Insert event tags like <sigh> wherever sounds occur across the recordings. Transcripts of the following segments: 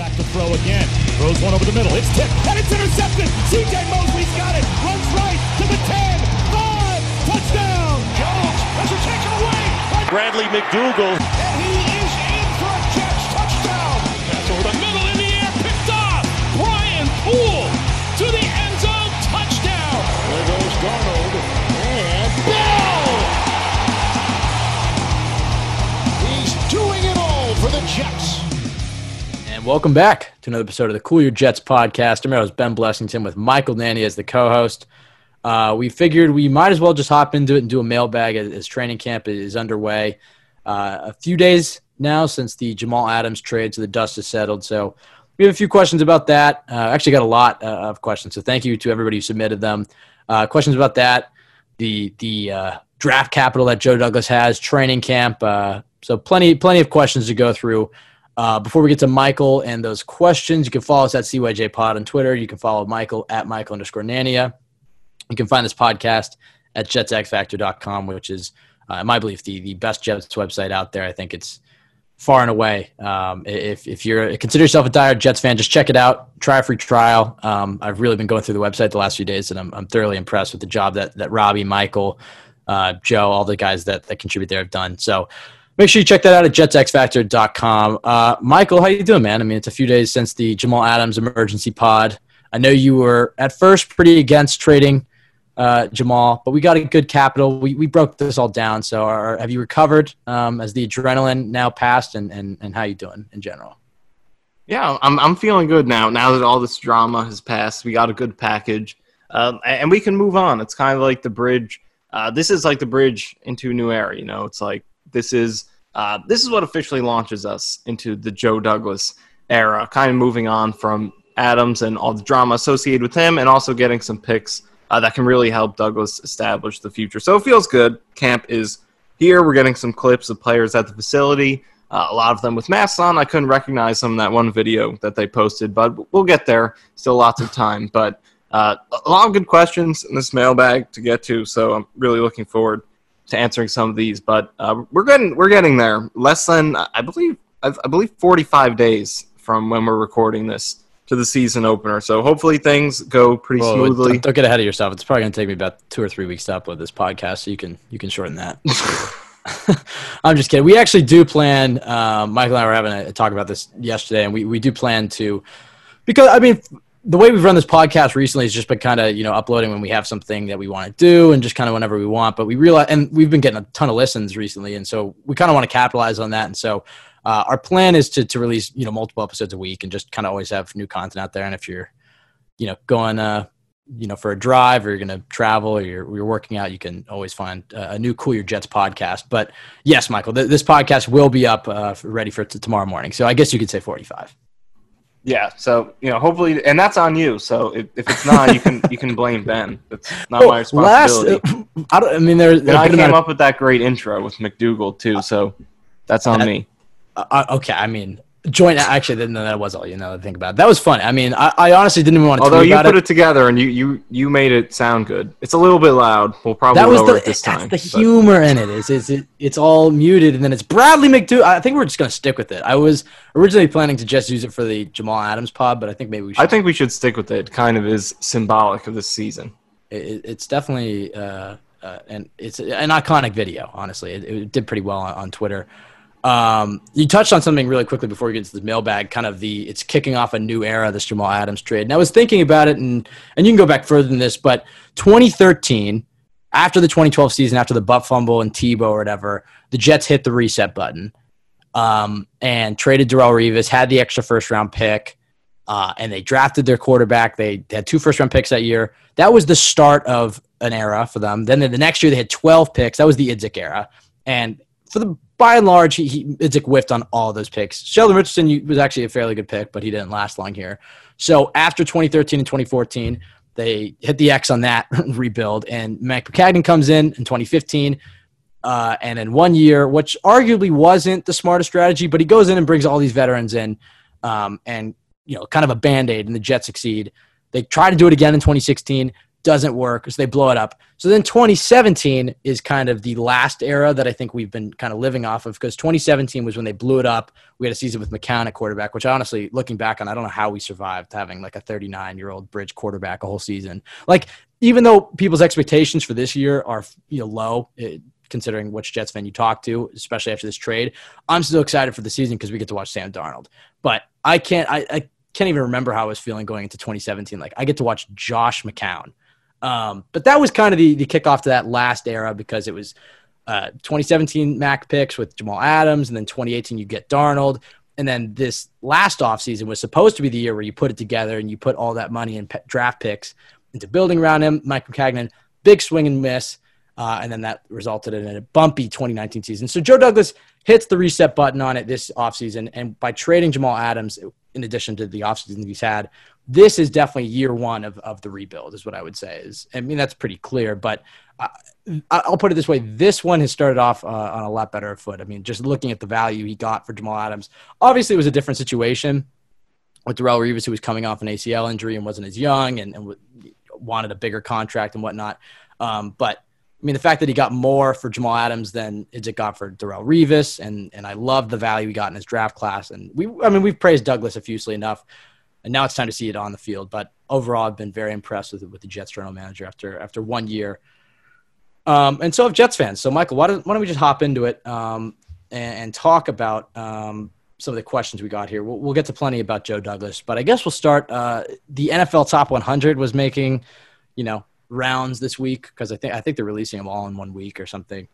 back to throw again. Throws one over the middle. It's tipped and it's intercepted. C.J. Mosley's got it. Runs right to the 10. 5. Touchdown. Jones has it taken away. Bradley McDougald. And he is in for a Jets touchdown. That's over the middle in the air. Picked off. Brian Poole to the end zone. Touchdown. There goes Darnold. And Bell. He's doing it all for the Jets. And welcome back to another episode of the Cool Your Jets podcast. I'm your host, Ben Blessington, with Michael Nania as the co host. Uh, we figured we might as well just hop into it and do a mailbag as, as training camp is underway. Uh, a few days now since the Jamal Adams trade, so the dust has settled. So we have a few questions about that. Uh, actually, got a lot uh, of questions. So thank you to everybody who submitted them. Uh, questions about that, the the uh, draft capital that Joe Douglas has, training camp. So plenty plenty of questions to go through. Uh, before we get to Michael and those questions, you can follow us at CYJ Pod on Twitter. You can follow Michael at Michael underscore Nania. You can find this podcast at jetsxfactor.com, which is, uh, in my belief, the, the best Jets website out there. I think it's far and away. Um, if, if you're consider yourself a dire Jets fan, just check it out. Try a free trial. Um, I've really been going through the website the last few days, and I'm, I'm thoroughly impressed with the job that, that Robbie, Michael, uh, Joe, all the guys that, that contribute there have done. So make sure you check that out at jetsxfactor.com. Uh, Michael, how you doing, man? I mean, it's a few days since the Jamal Adams emergency pod. I know you were at first pretty against trading uh, Jamal, but we got a good capital. We, we broke this all down. So are, have you recovered um, as the adrenaline now passed and, and, and how you doing in general? Yeah, I'm I'm feeling good now. Now that all this drama has passed, we got a good package, um, and we can move on. It's kind of like the bridge. Uh, this is like the bridge into a new era. You know, it's like this is uh, this is what officially launches us into the Joe Douglas era. Kind of moving on from Adams and all the drama associated with him, and also getting some picks uh, that can really help Douglas establish the future. So it feels good. Camp is here. We're getting some clips of players at the facility. Uh, a lot of them with masks on. I couldn't recognize them in that one video that they posted, but we'll get there. Still lots of time. But uh, a lot of good questions in this mailbag to get to, so I'm really looking forward to answering some of these. But uh, we're getting we're getting there. Less than I believe I, I believe 45 days from when we're recording this to the season opener. So hopefully things go pretty Well, smoothly. Don't, don't get ahead of yourself. It's probably going to take me about two or three weeks to upload this podcast, so you can you can shorten that. <laughs> I'm just kidding. We actually do plan. Um, Michael and I were having a talk about this yesterday, and we, we do plan to because I mean the way we've run this podcast recently has just been kind of you know uploading when we have something that we want to do and just kind of whenever we want. But we realize, and we've been getting a ton of listens recently, and so we kind of want to capitalize on that. And so uh, our plan is to to release you know multiple episodes a week and just kind of always have new content out there. And if you're you know going uh you know for a drive or you're going to travel or you're, you're working out you can always find uh, a new cool your jets podcast but yes michael th- this podcast will be up uh, ready for t- tomorrow morning so i guess you could say 45 Yeah, so you know, hopefully, and that's on you. So if, if it's not, you can you can blame Ben. That's not my Well, last, uh, I, don't, I mean there, there I came of- up with that great intro with McDougald too. So that's on That- me. uh, okay i mean joint actually then that was all you know to think about that was fun i mean i, I honestly didn't even want to Although you put it. it together and you you you made it sound good. It's a little bit loud. We'll probably that was lower the it this time. the but- humor in it is is it it's all muted and then it's Bradley McDougald. I think we're just gonna stick with it. I was originally planning to just use it for the Jamal Adams pod, but I think maybe we should I think we should stick with it. It Kind of is symbolic of this season. it, it's definitely uh, uh, and it's an iconic video. Honestly, it, it did pretty well on, on Twitter. Um, you touched on something really quickly before we get into the mailbag. Kind of the it's kicking off a new era. This Jamal Adams trade, and I was thinking about it, and and you can go back further than this, but 2013, after the 2012 season, after the butt fumble and Tebow or whatever, the Jets hit the reset button um, and traded Darrelle Revis, had the extra first round pick, uh, and they drafted their quarterback. They had two first round picks that year. That was the start of an era for them. Then the next year they had 12 picks. That was the Idzik era. And for the by and large, he, he Idzik whiffed on all those picks. Sheldon Richardson was actually a fairly good pick, but he didn't last long here. So after 2013 and 2014, they hit the X on that <laughs> rebuild, and Maccagnan comes in in 2015. Uh, and in one year, which arguably wasn't the smartest strategy, but he goes in and brings all these veterans in, um, and you know, kind of a band aid, and the Jets succeed. They try to do it again in 2016. Doesn't work, so they blow it up. So then 2017 is kind of the last era that I think we've been kind of living off of because 2017 was when they blew it up. We had a season with McCown at quarterback, which honestly, looking back on, I don't know how we survived having like a 39 year old bridge quarterback a whole season. Like, even though people's expectations for this year are you know low, it, considering which Jets fan you talk to, especially after this trade, I'm still excited for the season because we get to watch Sam Darnold. But I can't, I, I can't even remember how I was feeling going into 2017. Like, I get to watch Josh McCown um, but that was kind of the, the kickoff to that last era because it was uh, 2017 Mac picks with Jamal Adams, and then 2018 you get Darnold. And then this last offseason was supposed to be the year where you put it together and you put all that money pe- draft picks into building around him. Mike Maccagnan, big swing and miss. Uh, and then that resulted in a bumpy 2019 season. So Joe Douglas hits the reset button on it this offseason. And by trading Jamal Adams, in addition to the offseason he's had, this is definitely year one of, of the rebuild is what i would say is i mean that's pretty clear but uh, i'll put it this way this one has started off uh, on a lot better foot i mean just looking at the value he got for jamal adams obviously it was a different situation with Darrelle Revis, who was coming off an ACL injury and wasn't as young and, and wanted a bigger contract and whatnot. Um, but I mean, the fact that he got more for Jamal Adams than it got for Darrelle Revis, and and I love the value he got in his draft class. And we, I mean, we've praised Douglas effusively enough and now it's time to see it on the field. But overall, I've been very impressed with with the Jets general manager after after one year. Um, and so have Jets fans. So Michael, why don't, why don't we just hop into it um, and, and, talk about um, some of the questions we got here. We'll, we'll, get to plenty about Joe Douglas, but I guess we'll start. Uh, the NFL Top 100 was making, you know, rounds this week because I think I think they're releasing them all in one week or something.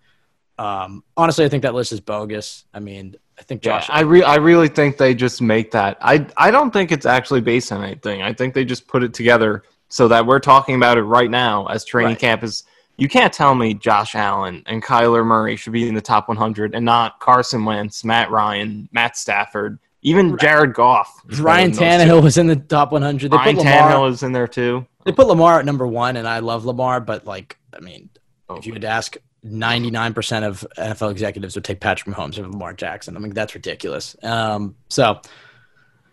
Um, honestly, I think that list is bogus. I mean, I think Josh. Yeah, I re- I really think they just make that. I I don't think it's actually based on anything. I think they just put it together so that we're talking about it right now as training right. camp is. You can't tell me Josh Allen and Kyler Murray should be in the top 100 and not Carson Wentz, Matt Ryan, Matt Stafford, even. Jared Goff. Ryan Tannehill was in the top 100. They Ryan Tannehill is in there too. They put Lamar at number one, and I love Lamar, but like, I mean, oh. if you had to ask 99% of NFL executives would take Patrick Mahomes over Lamar Jackson. I mean, that's ridiculous. Um, so,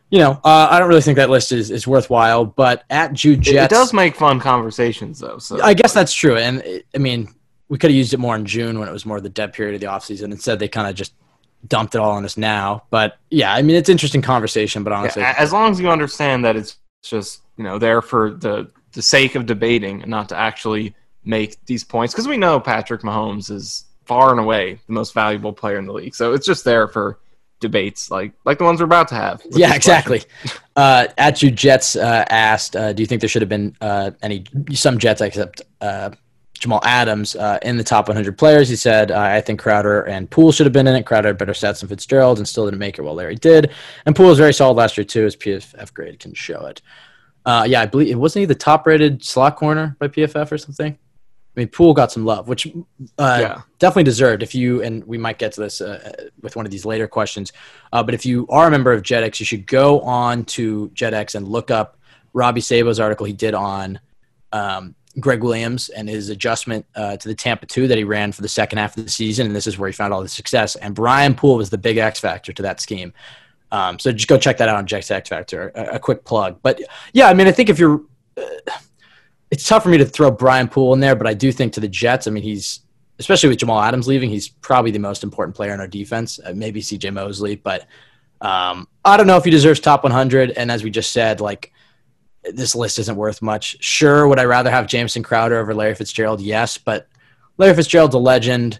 you know, uh, I don't really think that list is, is worthwhile, but at Jude Jets. It, does make fun conversations, though. So I guess that's true. And it, I mean, we could have used it more in June when it was more the dead period of the offseason. Instead, they kind of just dumped it all on us now. But yeah, I mean, it's interesting conversation, but honestly. Yeah, as long as you understand that it's just, you know, there for the, the sake of debating and not to actually make these points because we know Patrick Mahomes is far and away the most valuable player in the league. So it's just there for debates like like the ones we're about to have. Yeah, exactly. uh, at you, Jets uh, asked, uh, do you think there should have been uh, any some Jets except uh, Jamal Adams uh, in the top 100 players? He said, I think Crowder and Poole should have been in it. Crowder had better stats than Fitzgerald and still didn't make it while Larry did. And Poole was very solid last year too, as PFF grade can show it. Yeah, I believe it wasn't he the top rated slot corner by PFF or something. I mean, Poole got some love, which uh, yeah. definitely deserved. If you and we might get to this uh, with one of these later questions, uh, but if you are a member of JetX, you should go on to JetX and look up Robbie Sabo's article he did on um, Gregg Williams and his adjustment uh, to the Tampa two that he ran for the second half of the season, and this is where he found all the success. And Brian Poole was the big X factor to that scheme. Um, so just go check that out on Jet's X Factor. A, a, quick plug, but yeah, I mean, I think if you're uh, it's tough for me to throw Brian Poole in there, but I do think to the Jets, I mean, he's especially with Jamal Adams leaving, he's probably the most important player in our defense. Uh, maybe CJ Mosley, but um, I don't know if he deserves top 100. And as we just said, like this list isn't worth much. Sure, would I rather have Jamison Crowder over Larry Fitzgerald? Yes, but Larry Fitzgerald's a legend.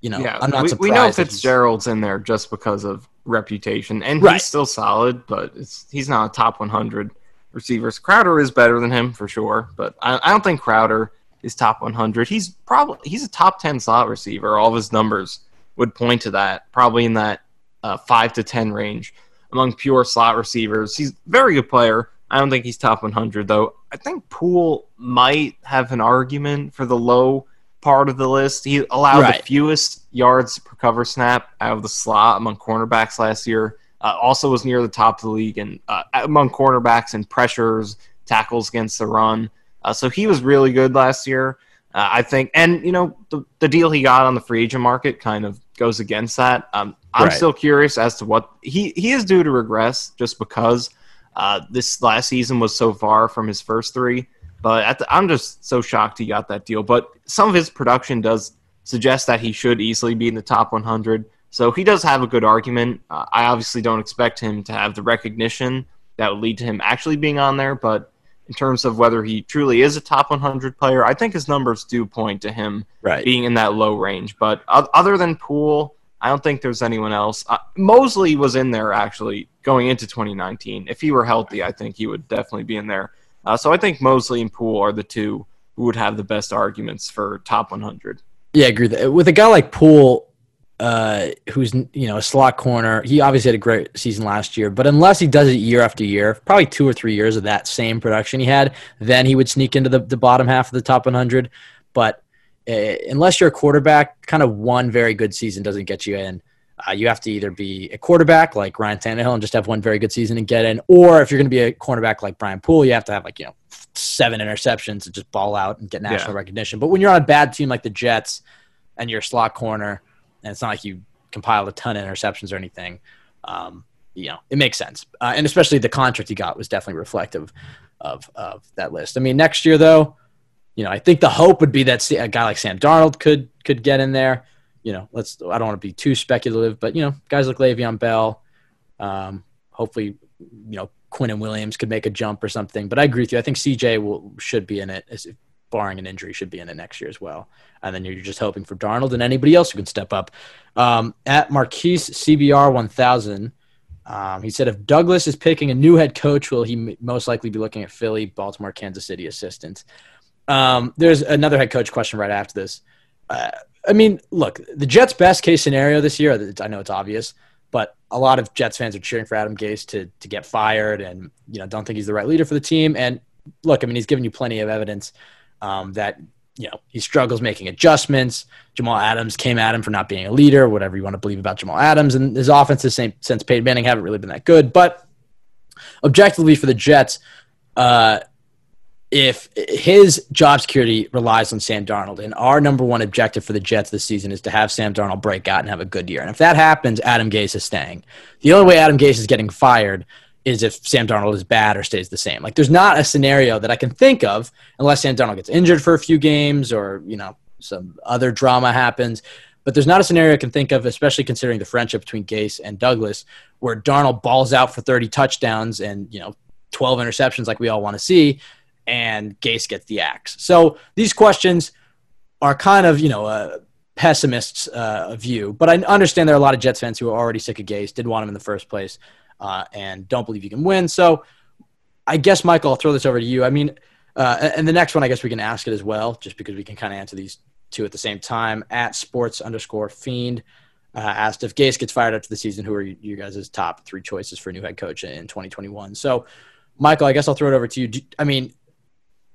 You know, yeah, I'm not we, surprised. We know Fitzgerald's in there just because of reputation, and right. he's still solid, but he's not a top 100 receivers. Crowder is better than him for sure, but I, I don't think Crowder is top 100. He's probably he's a top 10 slot receiver. All of his numbers would point to that. Probably in that uh, five to 10 range among pure slot receivers. He's a very good player. I don't think he's top 100 though. I think Poole might have an argument for the low part of the list. He allowed right. the fewest yards per cover snap out of the slot among cornerbacks last year. Uh, also was near the top of the league and uh, among cornerbacks and pressures, tackles against the run. Uh, so he was really good last year, uh, I think. And you know the, the deal he got on the free agent market kind of goes against that. Um, I'm right. still curious as to what he he is due to regress just because uh, this last season was so far from his first three. But the, I'm just so shocked he got that deal. But some of his production does suggest that he should easily be in the top 100. So he does have a good argument. Uh, I obviously don't expect him to have the recognition that would lead to him actually being on there, but in terms of whether he truly is a top 100 player, I think his numbers do point to him Right. being in that low range. But other than Poole, I don't think there's anyone else. Uh, Mosley was in there actually going into 2019. If he were healthy, I think he would definitely be in there. Uh, so I think Mosley and Poole are the two who would have the best arguments for top 100. Yeah, I agree. With, a guy like Poole, uh, who's you know a slot corner, he obviously had a great season last year. But unless he does it year after year, probably two or three years of that same production he had, then he would sneak into the, the bottom half of the top 100. But uh, unless you're a quarterback, kind of one very good season doesn't get you in. Uh, you have to either be a quarterback like Ryan Tannehill and just have one very good season and get in, or if you're going to be a cornerback like Brian Poole, you have to have like you know seven interceptions and just ball out and get national Yeah. recognition. But when you're on a bad team like the Jets and you're a slot corner, and it's not like you compiled a ton of interceptions or anything, um, you know it makes sense. Uh, and especially the contract he got was definitely reflective of of that list. I mean, next year though, you know, I think the hope would be that a guy like Sam Darnold could could get in there. You know, let's. I don't want to be too speculative, but you know, guys like Le'Veon Bell, um, hopefully, you know, Quinnen Williams could make a jump or something. But I agree with you. I think CJ will should be in it, as barring an injury, should be in it next year as well. And then you're just hoping for Darnold and anybody else who can step up. Um, at Marquise CBR 1000, um, he said if Douglas is picking a new head coach, will he most likely be looking at Philly, Baltimore, Kansas City assistant? Um, there's another head coach question right after this. I mean, look, the Jets' best case scenario this year, I know it's obvious, but a lot of Jets fans are cheering for Adam Gase to to get fired, and you know don't think he's the right leader for the team. And look, I mean, he's given you plenty of evidence um, that you know he struggles making adjustments. Jamal Adams came at him for not being a leader, whatever you want to believe about Jamal Adams, and his offenses same, since Peyton Manning haven't really been that good. But objectively, for the Jets, uh, if his job security relies on Sam Darnold, and our number one objective for the Jets this season is to have Sam Darnold break out and have a good year. And if that happens, Adam Gase is staying. The only way Adam Gase is getting fired is if Sam Darnold is bad or stays the same. Like there's not a scenario that I can think of unless Sam Darnold gets injured for a few games or, you know, some other drama happens. But there's not a scenario I can think of, especially considering the friendship between Gase and Douglas, where Darnold balls out for 30 touchdowns and, you know, 12 interceptions like we all want to see and Gase gets the axe. So these questions are kind of, you know, a pessimist's uh, view. But I understand there are a lot of Jets fans who are already sick of Gase, did want him in the first place, uh, and don't believe you can win. So I guess, Michael, I'll throw this over to you. I mean, uh, and the next one, I guess we can ask it as well, just because we can kind of answer these two at the same time. At sports underscore fiend uh, asked if Gase gets fired after the season, who are you, guys' top three choices for a new head coach in 2021? So, Michael, I guess I'll throw it over to you. Do, I mean,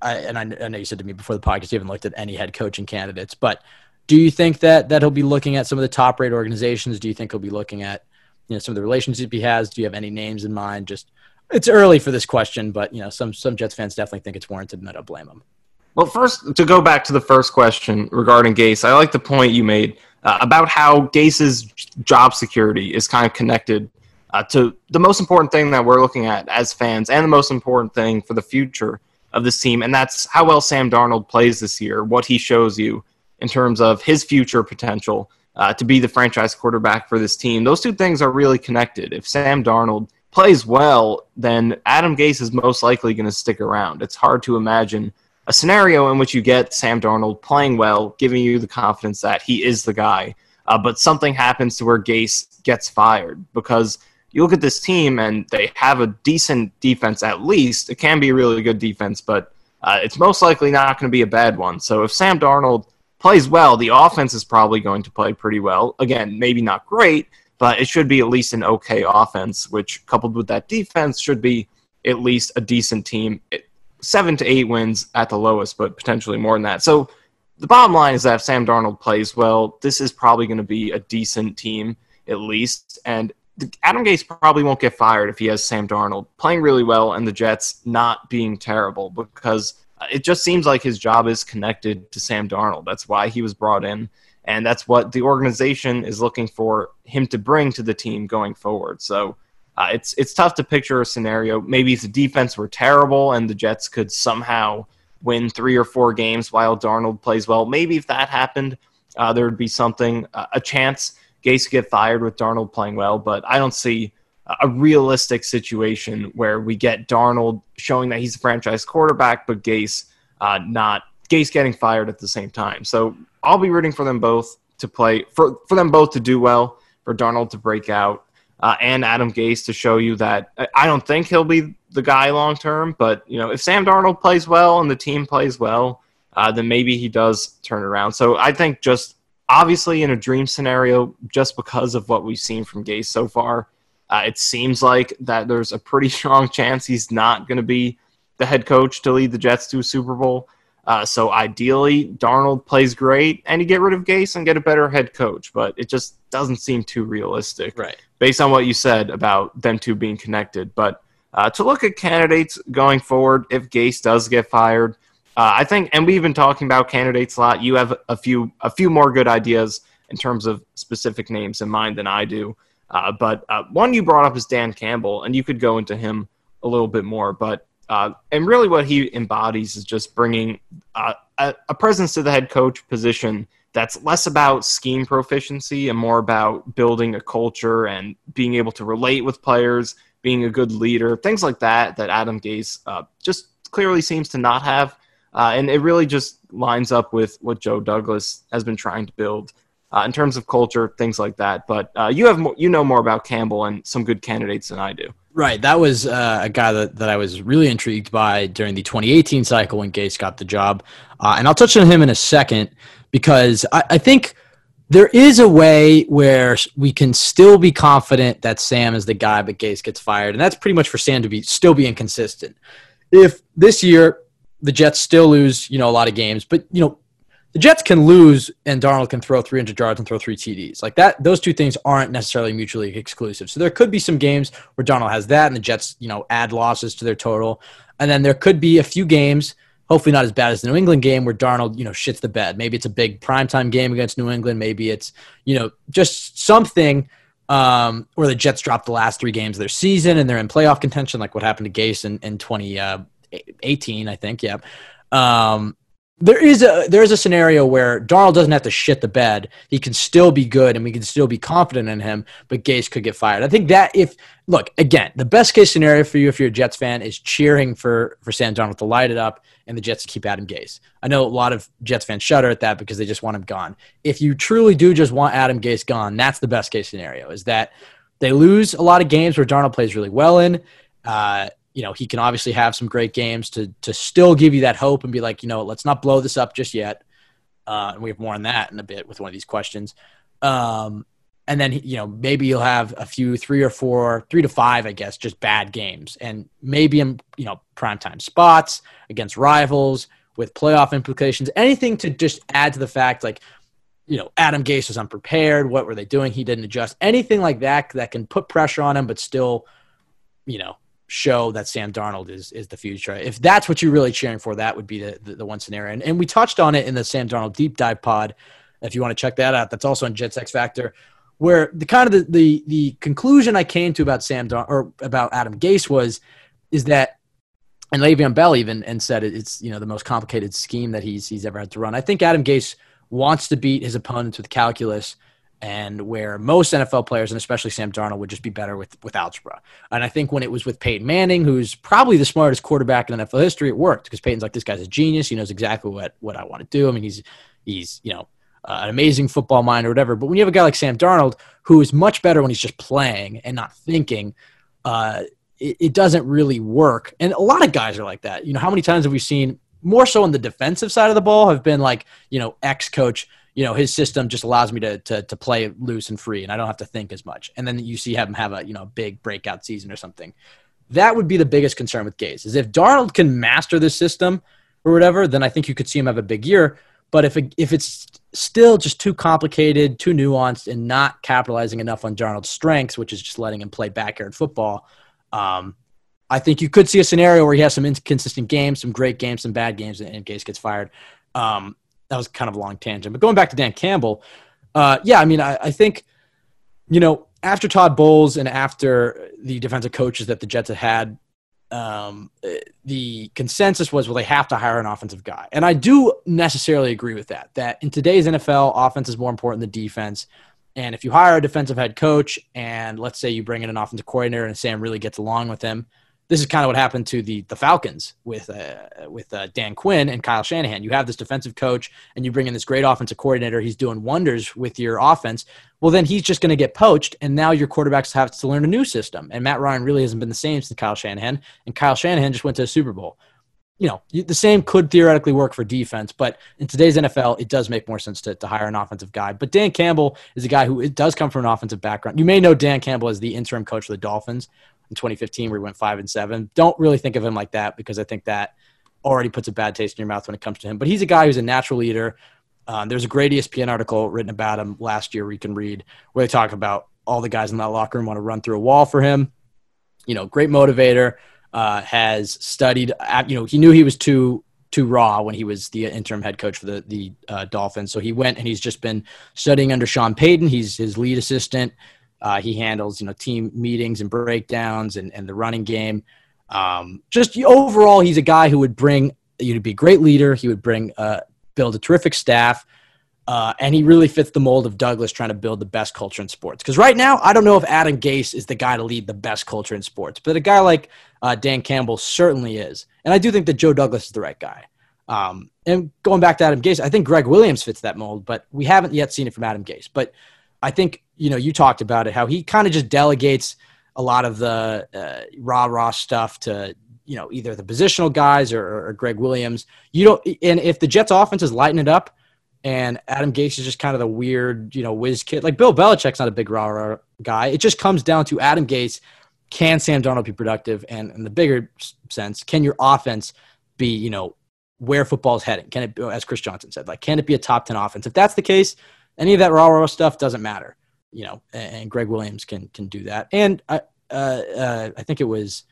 I, and I, I, know you said to me before the podcast you haven't looked at any head coaching candidates, but do you think that that he'll be looking at some of the top rate organizations? Do you think he'll be looking at you know some of the relationships he has? Do you have any names in mind? Just it's early for this question, but you know some some Jets fans definitely think it's warranted, and I don't blame them. Well, first to go back to the first question regarding Gase, I like the point you made uh, about how Gase's job security is kind of connected uh, to the most important thing that we're looking at as fans, and the most important thing for the future of this team, and that's how well Sam Darnold plays this year, what he shows you in terms of his future potential uh, to be the franchise quarterback for this team. Those two things are really connected. If Sam Darnold plays well, then Adam Gase is most likely going to stick around. It's hard to imagine a scenario in which you get Sam Darnold playing well, giving you the confidence that he is the guy, uh, but something happens to where Gase gets fired because you look at this team and they have a decent defense at least. It can be a really good defense, but uh, it's most likely not going to be a bad one. So if Sam Darnold plays well, the offense is probably going to play pretty well. Again, maybe not great, but it should be at least an okay offense, which coupled with that defense should be at least a decent team. It, seven to eight wins at the lowest, but potentially more than that. So the bottom line is that if Sam Darnold plays well, this is probably going to be a decent team at least. And Adam Gase probably won't get fired if he has Sam Darnold playing really well and the Jets not being terrible because it just seems like his job is connected to Sam Darnold. That's why he was brought in, and that's what the organization is looking for him to bring to the team going forward. So uh, it's it's tough to picture a scenario. Maybe if the defense were terrible and the Jets could somehow win three or four games while Darnold plays well. Maybe if that happened, uh, there would be something, uh, a chance Gase get fired with Darnold playing well. But I don't see a realistic situation where we get Darnold showing that he's a franchise quarterback, but Gase uh, not Gase getting fired at the same time. So I'll be rooting for them both to play for for them both to do well, for Darnold to break out, uh, and Adam Gase to show you that I don't think he'll be the guy long term, but you know if Sam Darnold plays well and the team plays well, uh, then maybe he does turn around. So I think just obviously in a dream scenario, just because of what we've seen from Gase so far, uh, it seems like that there's a pretty <laughs> strong chance he's not going to be the head coach to lead the Jets to a Super Bowl. Uh, so ideally, Darnold plays great, and you get rid of Gase and get a better head coach. But it just doesn't seem too realistic, right? Based on what you said about them two being connected. But uh, to look at candidates going forward, if Gase does get fired, uh, I think, and we've been talking about candidates a lot. You have a few, a few more good ideas in terms of specific names in mind than I do. Uh, but uh, one you brought up is Dan Campbell, and you could go into him a little bit more. But uh, and really, what he embodies is just bringing uh, a, a, presence to the head coach position that's less about scheme proficiency and more about building a culture and being able to relate with players, being a good leader, things like that. That Adam Gase uh, just clearly seems to not have, uh, and it really just lines up with what Joe Douglas has been trying to build uh, in terms of culture, things like that. But uh, you have more, you know more about Campbell and some good candidates than I do. Right, that was uh, a guy that, that I was really intrigued by during the 2018 cycle when Gase got the job, uh, and I'll touch on him in a second because I, I think there is a way where we can still be confident that Sam is the guy, but Gase gets fired, and that's pretty much for Sam to be still be inconsistent. If this year the Jets still lose, you know, a lot of games, but you know the Jets can lose and Darnold can throw 300 yards and throw three TDs. Like that, those two things aren't necessarily mutually exclusive. So there could be some games where Darnold has that and the Jets, you know, add losses to their total. And then there could be a few games, hopefully not as bad as the New England game, where Darnold, you know, shits the bed. Maybe it's a big primetime game against New England. Maybe it's, you know, just something um, where the Jets drop the last three games of their season and they're in playoff contention, like what happened to Gase in, in 2018, uh, I think. Yeah. Um, there is a there is a scenario where Darnold doesn't have to shit the bed. He can still be good, and we can still be confident in him. But Gase could get fired. I think that if look again, the best case scenario for you if you're a Jets fan is cheering for for Sam Darnold to light it up and the Jets to keep Adam Gase. I know a lot of Jets fans shudder at that because they just want him gone. If you truly do just want Adam Gase gone, that's the best case scenario. Is that they lose a lot of games where Darnold plays really well in. Uh, you know, he can obviously have some great games to to still give you that hope and be like, you know, let's not blow this up just yet. Uh, and we have more on that in a bit with one of these questions. Um, and then you know maybe you'll have a few three or four three to five i guess just bad games. And maybe in you know primetime spots against rivals with playoff implications. Anything to just add to the fact like you know adam gase was unprepared. What were they doing? He didn't adjust. Anything like that that can put pressure on him but still you know show that Sam Darnold is is the future. If that's what you're really cheering for, that would be the, the, the, one scenario. And, and we touched on it in the Sam Darnold deep dive pod. If you want to check that out, that's also on Jets X Factor, where the kind of the, the, the conclusion I came to about Sam or about Adam Gase was is that and Le'Veon Bell even and said it's you know the most complicated scheme that he's he's ever had to run. I think Adam Gase wants to beat his opponents with calculus and where most NFL players, and especially Sam Darnold, would just be better with, with algebra. And I think when it was with Peyton Manning, who's probably the smartest quarterback in NFL history, it worked because Peyton's like, this guy's a genius. He knows exactly what, what I want to do. I mean, he's, he's you know, uh, an amazing football mind or whatever. But when you have a guy like Sam Darnold, who is much better when he's just playing and not thinking, uh, it, it doesn't really work. And a lot of guys are like that. You know, how many times have we seen more so on the defensive side of the ball have been like, you know, ex coach – you know his system just allows me to, to to play loose and free and i don't have to think as much. And then you see him have a you know big breakout season or something. That would be the biggest concern with Gase is if Darnold can master this system or whatever then i think you could see him have a big year. But if it, if it's still just too complicated too nuanced and not capitalizing enough on Darnold's strengths which is just letting him play backyard football um, I think you could see a scenario where he has some inconsistent games, some great games, some bad games, and Gase gets fired. Um, that was kind of a long tangent. But going back to Dan Campbell, uh, yeah, I mean, I, I, think, you know, after Todd Bowles and after the defensive coaches that the Jets had had, um, the consensus was, well, they have to hire an offensive guy. And I do necessarily agree with that, that in today's NFL, offense is more important than defense. And if you hire a defensive head coach and let's say you bring in an offensive coordinator and Sam really gets along with him, this is kind of what happened to the the Falcons with uh, with uh, Dan Quinn and Kyle Shanahan. You have this defensive coach, and you bring in this great offensive coordinator. He's doing wonders with your offense. Well, then he's just going to get poached, and now your quarterbacks have to learn a new system. And Matt Ryan really hasn't been the same since Kyle Shanahan, and Kyle Shanahan just went to a Super Bowl. You know, the same could theoretically work for defense, but in today's NFL, it does make more sense to, to hire an offensive guy. But Dan Campbell is a guy who does come from an offensive background. You may know Dan Campbell as the interim coach of the Dolphins in 2015 where he went five and seven. Don't really think of him like that because I think that already puts a bad taste in your mouth when it comes to him. But he's a guy who's a natural leader. Um, there's a great ESPN article written about him last year where you can read where they talk about all the guys in that locker room want to run through a wall for him. You know, great motivator. Uh, has studied. You know, he knew he was too too raw when he was the interim head coach for the the uh, Dolphins. So he went and he's just been studying under Sean Payton. He's his lead assistant. Uh, he handles you know team meetings and breakdowns and, and the running game. Um, just overall, he's a guy who would bring you to be a great leader. He would bring uh, build a terrific staff. Uh, and he really fits the mold of Douglas trying to build the best culture in sports. Because right now, I don't know if Adam Gase is the guy to lead the best culture in sports, but a guy like uh, Dan Campbell certainly is. And I do think that Joe Douglas is the right guy. Um, and going back to Adam Gase, I think Gregg Williams fits that mold, but we haven't yet seen it from Adam Gase. But I think you know you talked about it how he kind of just delegates a lot of the uh, rah stuff to you know either the positional guys or, or, Gregg Williams. You don't, and if the Jets offense is lighting it up, and Adam Gase is just kind of the weird you know whiz kid like Bill Belichick's not a big rah rah guy. It just comes down to Adam Gase. Can Sam Darnold be productive? And in the bigger sense, can your offense be you know where football's heading? Can it, as Chris Johnson said, like can it be a top ten offense? If that's the case, any of that raw raw stuff doesn't matter, you know. And, Gregg Williams can can do that. And I uh, uh, I think it was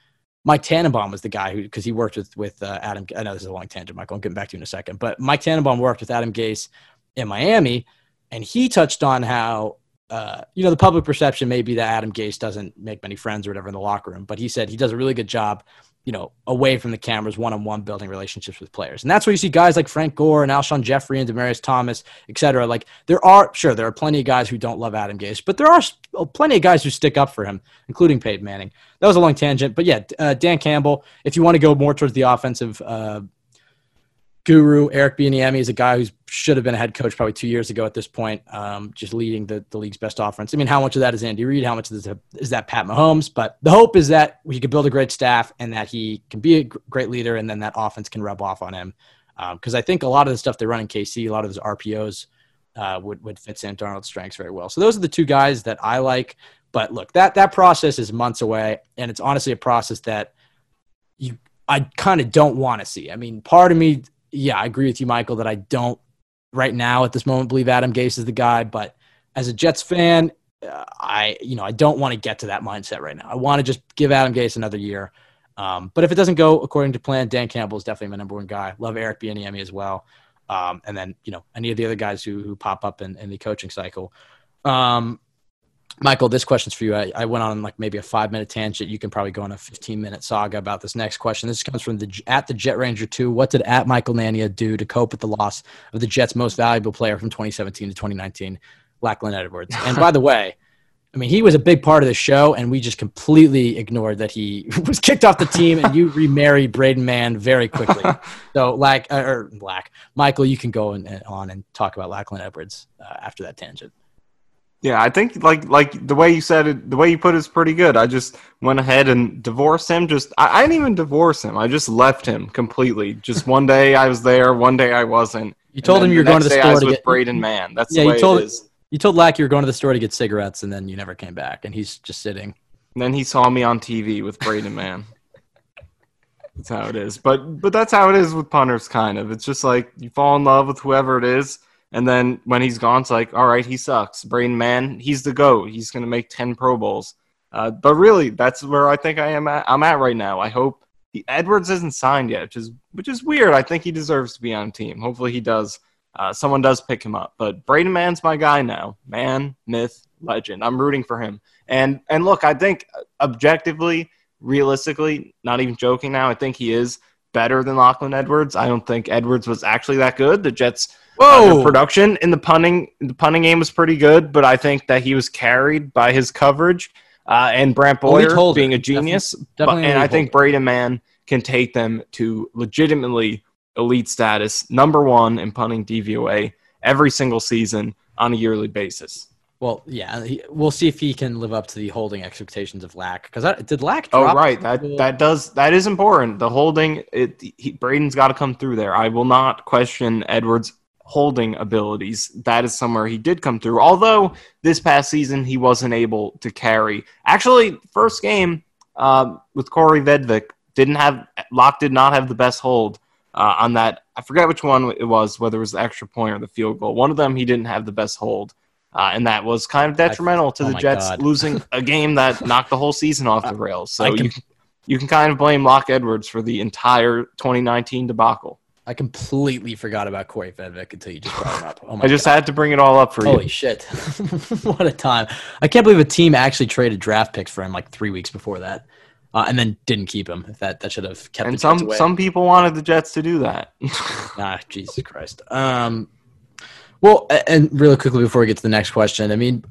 Mike Tannenbaum was the guy who because he worked with with uh, Adam. I know this is a long tangent, Michael. I'm getting back to you in a second, but Mike Tannenbaum worked with Adam Gase in Miami, and he touched on how uh, you know, the public perception may be that Adam Gase doesn't make many friends or whatever in the locker room, but he said he does a really good job you know, away from the cameras, one on one building relationships with players. And that's where you see guys like Frank Gore and Alshon Jeffery and Demaryius Thomas, et cetera. Like there are, sure, there are plenty of guys who don't love Adam Gase, but there are plenty of guys who stick up for him, including Peyton Manning. That was a long tangent. But yeah, uh, Dan Campbell, if you want to go more towards the offensive uh, guru Eric Bieniemy is a guy who should have been a head coach probably two years ago at this point, um, just leading the, the league's best offense. I mean, how much of that is Andy Reid? How much is, is that Pat Mahomes? But the hope is that he could build a great staff and that he can be a great leader, and then that offense can rub off on him. Because um, I think a lot of the stuff they run in KC, a lot of those RPOs uh, would would fit Sam Darnold's strengths very well. So those are the two guys that I like. But look, that that process is months away, and it's honestly a process that you I kind of don't want to see. I mean, part of me yeah, I agree with you, Michael, that I don't right now at this moment believe Adam Gase is the guy. But as a Jets fan, uh, I you know I don't want to get to that mindset right now. I want to just give Adam Gase another year. Um, but if it doesn't go according to plan, Dan Campbell is definitely my number one guy. Love Eric Bieniemy as well. Um, and then you know any of the other guys who who pop up in, in the coaching cycle. Um, Michael, this question's for you. I, I, went on like maybe a five minute tangent. You can probably go on a 15 minute saga about this next question. This comes from the at the Jet Ranger 2. What did at Michael Nania do to cope with the loss of the Jets' most valuable player from 2017 to 2019, Lachlan Edwards? And by the <laughs> way, I mean, he was a big part of the show, and we just completely ignored that he <laughs> was kicked off the team, and you remarried Braden Mann very quickly. <laughs> so, like, uh, or Lack, Michael, you can go and, on and talk about Lachlan Edwards uh, after that tangent. Yeah, I think like like the way you said it, the way you put it is pretty good. I just went ahead and divorced him. Just I, I didn't even divorce him. I just left him completely. Just <laughs> one day I was there, one day I wasn't. You told him you were going to the store to with get Braden Mann. That's yeah. you told you told Lack you were going to the store to get cigarettes, and then you never came back, and he's just sitting. And then he saw me on TV with Braden Mann. <laughs> that's how it is. But but that's how it is with punters. Kind of. It's just like you fall in love with whoever it is and then when he's gone, it's like, all right, he sucks. Braden Mann, he's the GOAT. He's going to make 10 Pro Bowls. Uh, but really, that's where I think I am at. I'm at right now. I hope the Edwards isn't signed yet, which is which is weird. I think he deserves to be on team. Hopefully, he does. Uh, someone does pick him up. But Braden Mann's my guy now. Man, myth, legend. I'm rooting for him. And and look, I think objectively, realistically, not even joking now, I think he is better than Lachlan Edwards. I don't think Edwards was actually that good. The Jets Whoa. uh, production in the punting the punting game was pretty good, but I think that he was carried by his coverage uh, and Brant Boyer being a genius. Definitely- definitely an and I think Braden Mann can take them to legitimately elite status, number one in punting DVOA every single season on a yearly basis. Well, yeah, we'll see if he can live up to the holding expectations of Lack. Because did Lack? Oh right, that to- that does that is important. The holding, it he, Braden's got to come through there. I will not question Edwards' holding abilities. That is somewhere he did come through. Although this past season he wasn't able to carry. Actually, first game um, with Corey Vedvik didn't have Locke did not have the best hold uh, on that. I forget which one it was, whether it was the extra point or the field goal. One of them he didn't have the best hold. Uh, and that was kind of detrimental to oh the Jets God. losing a <laughs> game that knocked the whole season off the rails. So can- you you can kind of blame Locke Edwards for the entire 2019 debacle. I completely forgot about Corey Vedvik until you just brought him up. Oh my I just had to bring it all up for Holy you. Holy shit. <laughs> what a time. I can't believe a team actually traded draft picks for him like three weeks before that. Uh, and then didn't keep him. That that should have kept And some some people wanted the Jets to do that. <laughs> Ah, Jesus Christ. Um, well, and really quickly before we get to the next question, I mean,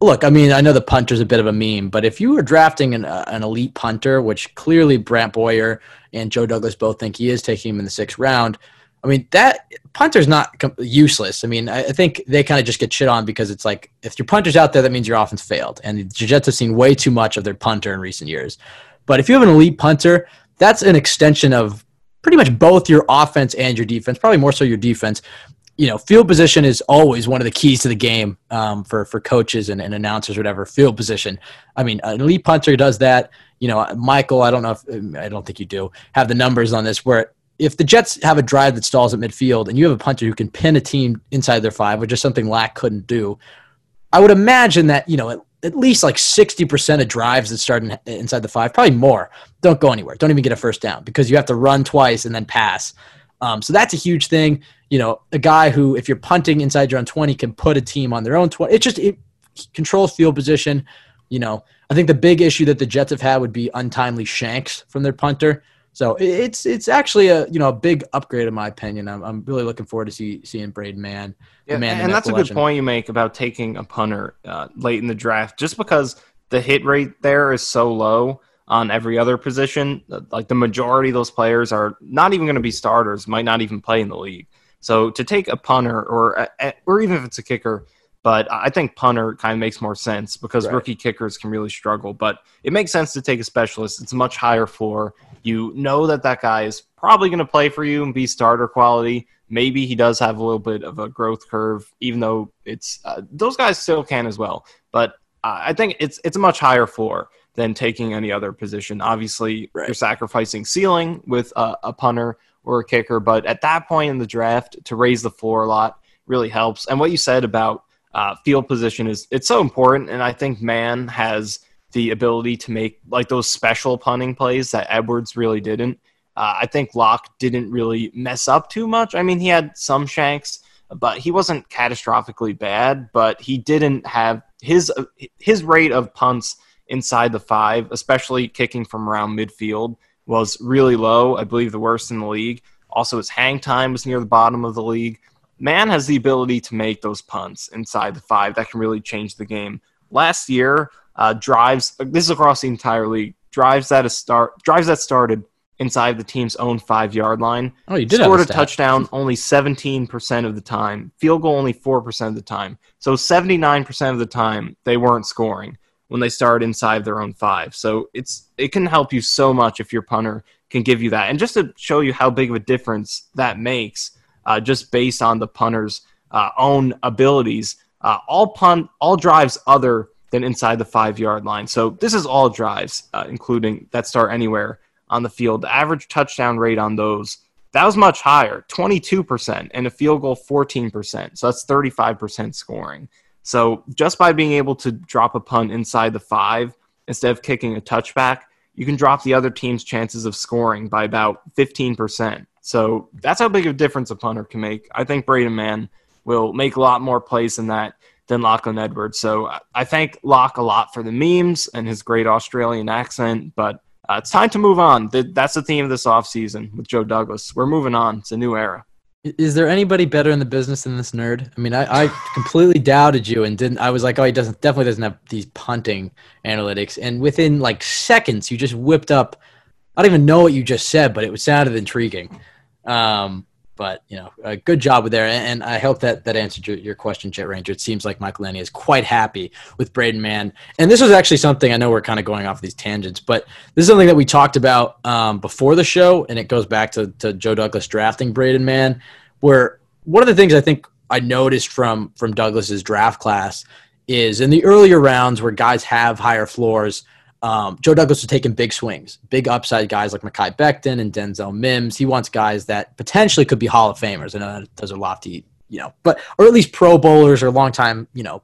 look, I mean, I know the punter's a bit of a meme, but if you were drafting an, uh, an elite punter, which clearly Brant Boyer and Joe Douglas both think he is, taking him in the sixth round, I mean, that punter's not com- useless. I mean, I, I think they kind of just get shit on because it's like if your punter's out there, that means your offense failed. And the Jets have seen way too much of their punter in recent years. But if you have an elite punter, that's an extension of pretty much both your offense and your defense, probably more so your defense. You know, field position is always one of the keys to the game um, for for coaches and, and announcers, whatever. Field position. I mean, an elite punter does that. You know, Michael, I don't know if I don't think you do have the numbers on this. Where if the Jets have a drive that stalls at midfield and you have a punter who can pin a team inside their five, which is something Lack couldn't do, I would imagine that you know at, at least like sixty percent of drives that start in, inside the five, probably more, don't go anywhere. Don't even get a first down because you have to run twice and then pass. Um, so that's a huge thing. You know, a guy who, if you're punting inside your own twenty, can put a team on their own twenty. It just it controls field position. You know, I think the big issue that the Jets have had would be untimely shanks from their punter. So it's it's actually a you know a big upgrade in my opinion. I'm, I'm really looking forward to see seeing Braden Mann. the Yeah, man, and that's a good point you make about taking a punter uh, late in the draft, just because the hit rate there is so low on every other position. Like the majority of those players are not even going to be starters, might not even play in the league. So to take a punter, or a- or even if it's a kicker, but I think punter kind of makes more sense because Right. rookie kickers can really struggle. But it makes sense to take a specialist. It's a much higher floor. You know that that guy is probably going to play for you and be starter quality. Maybe he does have a little bit of a growth curve, even though it's uh, those guys still can as well. But uh, I think it's it's a much higher floor than taking any other position. Obviously, Right. you're sacrificing ceiling with a, a punter or a kicker, but at that point in the draft, to raise the floor a lot really helps. And what you said about uh, field position is it's so important, and I think Mann has the ability to make like those special punting plays that Edwards really didn't. Uh, I think Locke didn't really mess up too much. I mean, he had some shanks, but he wasn't catastrophically bad. But he didn't have his his rate of punts inside the five, especially kicking from around midfield, was really low. I believe the worst in the league. Also, his hang time was near the bottom of the league. Mann has the ability to make those punts inside the five that can really change the game. Last year, uh, drives this is across the entire league. Drives that a start drives that started inside the team's own five yard line. Oh, you did scored a a touchdown only 17% of the time, field goal only 4% of the time. So 79% of the time they weren't scoring when they start inside their own five. So it's it can help you so much if your punter can give you that. And just to show you how big of a difference that makes, uh, just based on the punter's uh, own abilities, uh, all punt all drives other than inside the five yard line. So this is all drives, uh, including that start anywhere on the field. The average touchdown rate on those that was much higher, 22%, and a field goal 14%. So that's 35% scoring. So just by being able to drop a punt inside the five instead of kicking a touchback, you can drop the other team's chances of scoring by about 15%. So that's how big of a difference a punter can make. I think Braden Mann will make a lot more plays than that than Lachlan Edwards. So I- thank Locke a lot for the memes and his great Australian accent, but uh, it's time to move on. That's the theme of this offseason with Joe Douglas. We're moving on. It's a new era. Is there anybody better in the business than this nerd? I mean, I, I completely doubted you and didn't. I was like, oh, he doesn't definitely doesn't have these punting analytics. And within like seconds, you just whipped up. I don't even know what you just said, but it was sounded intriguing. Um, but you know, a good job with there, and I hope that that answered your, your question, Jet Ranger. It seems like Michael Nania is quite happy with Braden Mann, and this was actually something I know we're kind of going off these tangents, but this is something that we talked about um, before the show, and it goes back to to Joe Douglas drafting Braden Mann, where one of the things I think I noticed from from Douglas's draft class is in the earlier rounds where guys have higher floors um, Joe Douglas was taking big swings, big upside guys like Mekhi Becton and Denzel Mims. He wants guys that potentially could be Hall of Famers. I know those are lofty, you know, but or at least Pro Bowlers or long time, you know,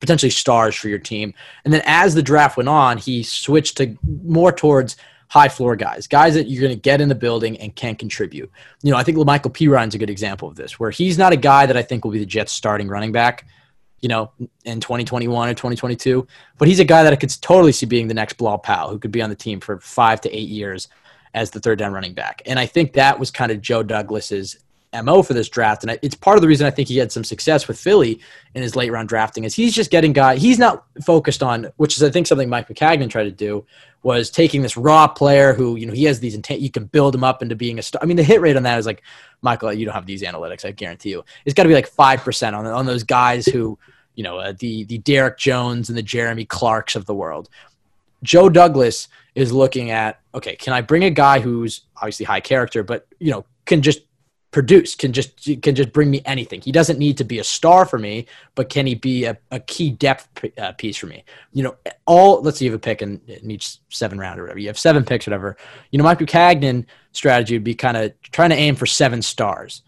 potentially stars for your team. And then as the draft went on, he switched to more towards high floor guys, guys that you're going to get in the building and can contribute. You know, I think La'Mical Perine's a good example of this, where he's not a guy that I think will be the Jets starting running back you know, in 2021 or 2022. But he's a guy that I could totally see being the next Bilal Powell, who could be on the team for five to eight years as the third down running back. And I think that was kind of Joe Douglas's mo for this draft, and it's part of the reason I think he had some success with Philly in his late round drafting. Is he's just getting guy. He's not focused on, which is I think something Mike Maccagnan tried to do, was taking this raw player who you know he has these intent. You can build him up into being a star. I mean, the hit rate on that is like Michael. You don't have these analytics, I guarantee you. It's got to be like five percent on on those guys who you know, uh, the the Derek Jones and the Jeremy Clarks of the world. Joe Douglas is looking at okay, can I bring a guy who's obviously high character, but you know, can just produce, can just can just bring me anything. He doesn't need to be a star for me, but can he be a, a key depth uh, piece for me? You know, all let's say you have a pick in, in each seven round or whatever. You have seven picks, whatever. You know, Mike Maccagnan strategy would be kind of trying to aim for seven stars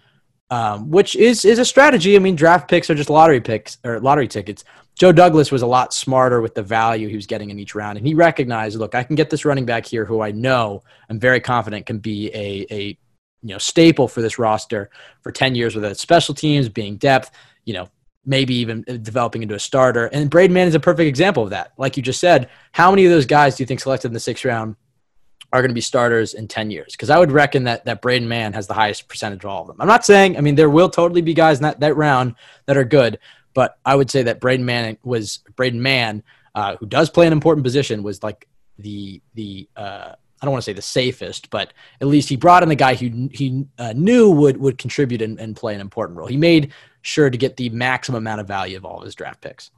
um, which is is a strategy. I mean, draft picks are just lottery picks or lottery tickets. Joe Douglas was a lot smarter with the value he was getting in each round, and he recognized, look, I can get this running back here who I know I'm very confident can be a a you know staple for this roster for ten years, it's special teams, being depth, you know, maybe even developing into a starter. And Braden Mann is a perfect example of that. Like you just said, how many of those guys do you think selected in the sixth round are going to be starters in 10 years because I would reckon that that Braden Mann has the highest percentage of all of them. I'm not saying, I mean, there will totally be guys in that, that round that are good, but I would say that Braden Mann was Braden Mann, uh, who does play an important position, was like the the uh, I don't want to say the safest, but at least he brought in the guy who he uh, knew would would contribute and, and play an important role. He made sure to get the maximum amount of value of all of his draft picks.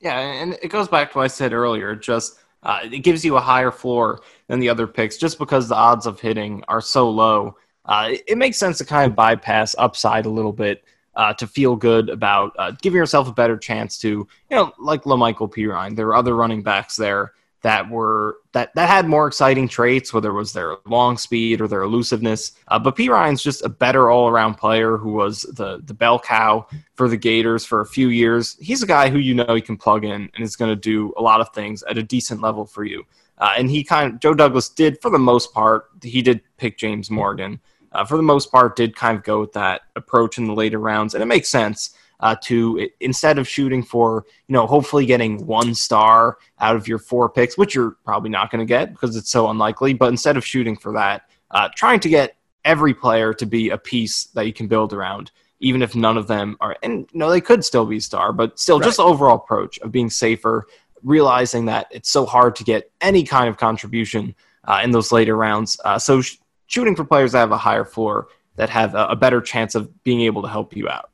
Yeah, and it goes back to what I said earlier. Just uh, it gives you a higher floor than the other picks just because the odds of hitting are so low. Uh, it, makes sense to kind of bypass upside a little bit uh, to feel good about uh, giving yourself a better chance to, you know, like La'Mical Perine. There are other running backs there that were that that had more exciting traits, whether it was their long speed or their elusiveness. Uh, but Perine's just a better all around player who was the the bell cow for the Gators for a few years. He's a guy who you know you can plug in and is going to do a lot of things at a decent level for you. Uh, and he kind of Joe Douglas did for the most part. He did pick James Morgan. Uh, for the most part, did kind of go with that approach in the later rounds, and it makes sense uh, to instead of shooting for you know hopefully getting one star out of your four picks, which you're probably not going to get because it's so unlikely. But instead of shooting for that, uh, trying to get every player to be a piece that you can build around, even if none of them are. And you know they could still be star, but still right. just the overall approach of being safer, realizing that it's so hard to get any kind of contribution uh, in those later rounds. Uh, so sh- shooting for players that have a higher floor that have a, a better chance of being able to help you out.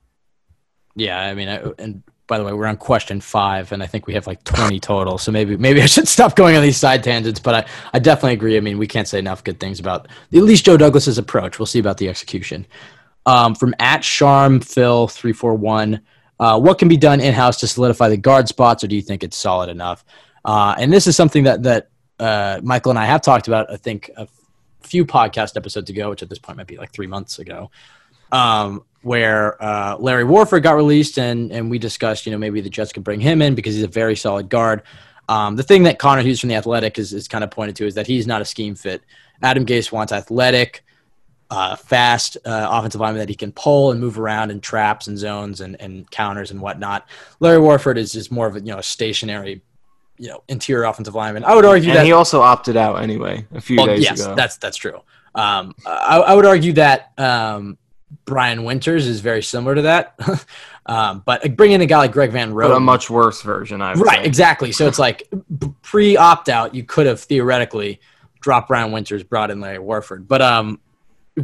Yeah, I mean, I, and by the way, we're on question five, and I think we have like 20 total. So maybe maybe I should <laughs> stop going on these side tangents. But I, I definitely agree. I mean, we can't say enough good things about at least Joe Douglas's approach. We'll see about the execution. Um, from at Charm Phil three four one, uh, what can be done in house to solidify the guard spots, or do you think it's solid enough? Uh, and this is something that that uh, Michael and I have talked about. I think a few podcast episodes ago, which at this point might be like three months ago. Um, where uh, Larry Warford got released, and and we discussed, you know, maybe the Jets could bring him in because he's a very solid guard. Um, the thing that Connor Hughes from the Athletic is, is kind of pointed to is that he's not a scheme fit. Adam Gase wants athletic, uh, fast uh, offensive lineman that he can pull and move around in traps and zones and, and counters and whatnot. Larry Warford is just more of a you know a stationary you know interior offensive lineman. I would argue and that he also opted out anyway a few well, days yes, ago. that's that's true. Um, I, I would argue that um, Brian Winters is very similar to that, <laughs> um, but bringing in a guy like Greg Van but a much worse version, I would right? say. Exactly. So it's <laughs> like pre opt out, you could have theoretically dropped Brian Winters, brought in Larry Warford, but um,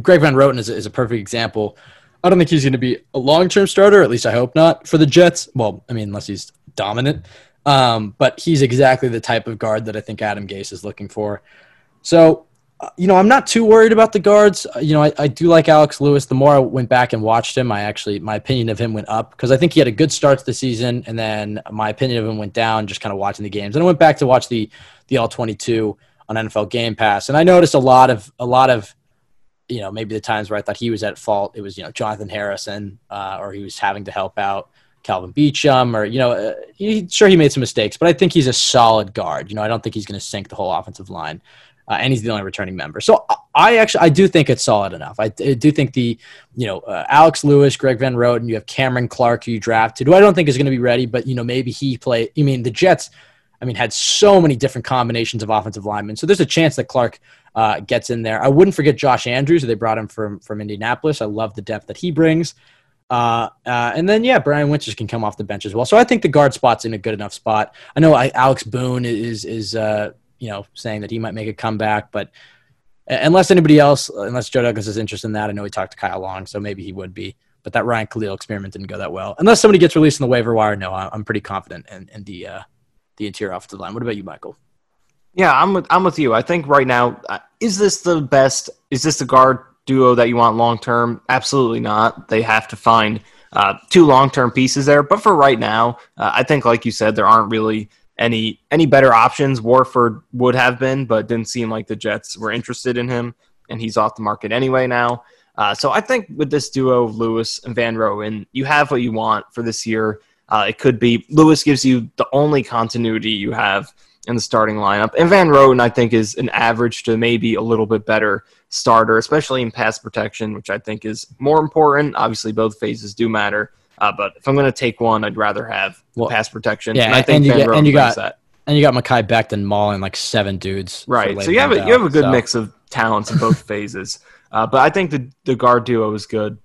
Greg Van Roten is, is a perfect example. I don't think he's going to be a long term starter. At least I hope not for the Jets. Well, I mean, unless he's dominant. Um, but he's exactly the type of guard that I think Adam Gase is looking for. So, you know, I'm not too worried about the guards. Uh, You know, I, I do like Alex Lewis. The more I went back and watched him, I actually, my opinion of him went up because I think he had a good start to the season. And then my opinion of him went down just kind of watching the games. And I went back to watch the, the All 22 on NFL Game Pass. And I noticed a lot of, a lot of, you know, maybe the times where I thought he was at fault, it was, you know, Jonathan Harrison, uh, or he was having to help out Kelvin Beachum, or, you know, uh, he, sure, he made some mistakes, but I think he's a solid guard. You know, I don't think he's going to sink the whole offensive line. Uh, and he's the only returning member. So I- I actually, I do think it's solid enough. I, I do think the, you know, uh, Alex Lewis, Greg Van Roten, you have Cameron Clark, who you drafted, who I don't think is going to be ready, but, you know, maybe he play. You mean, the Jets, I mean, had so many different combinations of offensive linemen. So there's a chance that Clark uh, gets in there. I wouldn't forget Josh Andrews, who they brought him from from Indianapolis. I love the depth that he brings. Uh, uh, and then yeah, Brian Winters can come off the bench as well. So I think the guard spot's in a good enough spot. I know I, Alex Boone is is uh, you know saying that he might make a comeback, but unless anybody else, unless Joe Douglas is interested in that, I know he talked to Kyle Long, so maybe he would be. But that Ryan Kalil experiment didn't go that well. Unless somebody gets released in the waiver wire, no, I'm pretty confident in, in the uh, the interior offensive line. What about you, Michael? Yeah, I'm with I'm with you. I think right now, uh, is this the best? Is this the guard duo that you want long term? Absolutely not. They have to find uh, two long term pieces there. But for right now, uh, I think, like you said, there aren't really any any better options. Warford would have been, but didn't seem like the Jets were interested in him, and he's off the market anyway now. Uh, so I think with this duo, of Lewis and Van Roten, you have what you want for this year. Uh, it could be Lewis gives you the only continuity you have in the starting lineup. And Van Roten, I think, is an average to maybe a little bit better starter, especially in pass protection, which I think is more important. Obviously, both phases do matter. Uh, but if I'm going to take one, I'd rather have Well, pass protection. yeah, and I think and you get- and you got- that. And you got Mekhi Becton mauling like seven dudes. Right. So you have a, Bell, you have a good so- mix of talents in both <laughs> phases. Uh, but I think the the guard duo is good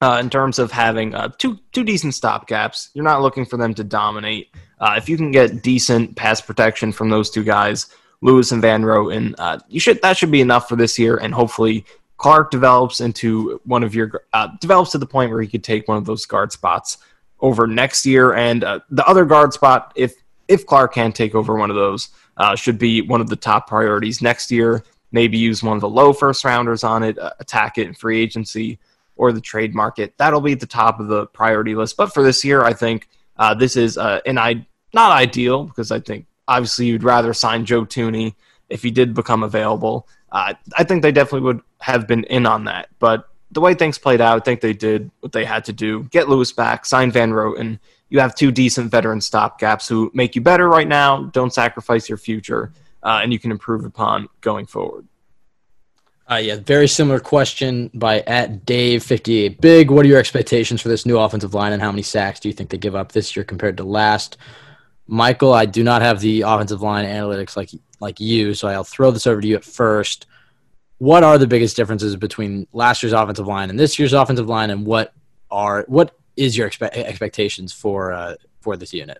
uh, in terms of having uh, two two decent stopgaps. You're not looking for them to dominate. Uh, if you can get decent pass protection from those two guys, Lewis and Van Roten, uh, you should that should be enough for this year, and hopefully Clark develops into one of your uh, develops to the point where he could take one of those guard spots over next year, and uh, the other guard spot, if if Clark can take over one of those, uh, should be one of the top priorities next year. Maybe use one of the low first rounders on it, uh, attack it in free agency or the trade market. That'll be at the top of the priority list. But for this year, I think uh, this is uh, an I not ideal because I think obviously you'd rather sign Joe Thuney if he did become available. Uh, I think they definitely would have been in on that. But the way things played out, I think they did what they had to do. Get Lewis back, sign Van Roten. You have two decent veteran stopgaps who make you better right now. Don't sacrifice your future, uh, and you can improve upon going forward. Uh, yeah, very similar question by at Dave fifty eight Big. What are your expectations for this new offensive line, and how many sacks do you think they give up this year compared to last? Michael, I do not have the offensive line analytics like like you, so I'll throw this over to you at first. What are the biggest differences between last year's offensive line and this year's offensive line, and what are what is your expe- expectations for uh, for this unit?